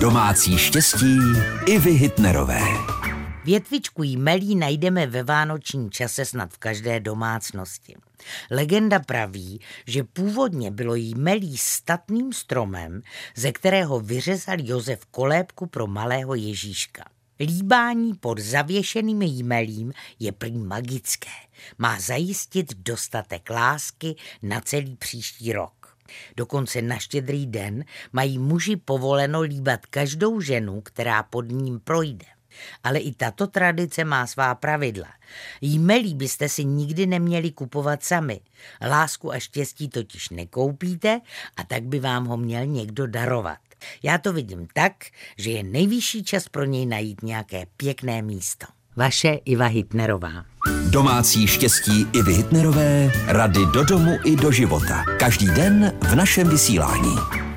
Domácí štěstí i vy Hitnerové. Větvičku jmelí najdeme ve vánočním čase snad v každé domácnosti. Legenda praví, že původně bylo jmelí statným stromem, ze kterého vyřezal Josef kolébku pro malého Ježíška. Líbání pod zavěšeným jmelím je prý magické. Má zajistit dostatek lásky na celý příští rok. Dokonce na štědrý den mají muži povoleno líbat každou ženu, která pod ním projde. Ale i tato tradice má svá pravidla. Jmelí byste si nikdy neměli kupovat sami. Lásku a štěstí totiž nekoupíte a tak by vám ho měl někdo darovat. Já to vidím tak, že je nejvyšší čas pro něj najít nějaké pěkné místo. Vaše Iva Hitnerová. Domácí štěstí i Hitnerové, rady do domu i do života. Každý den v našem vysílání.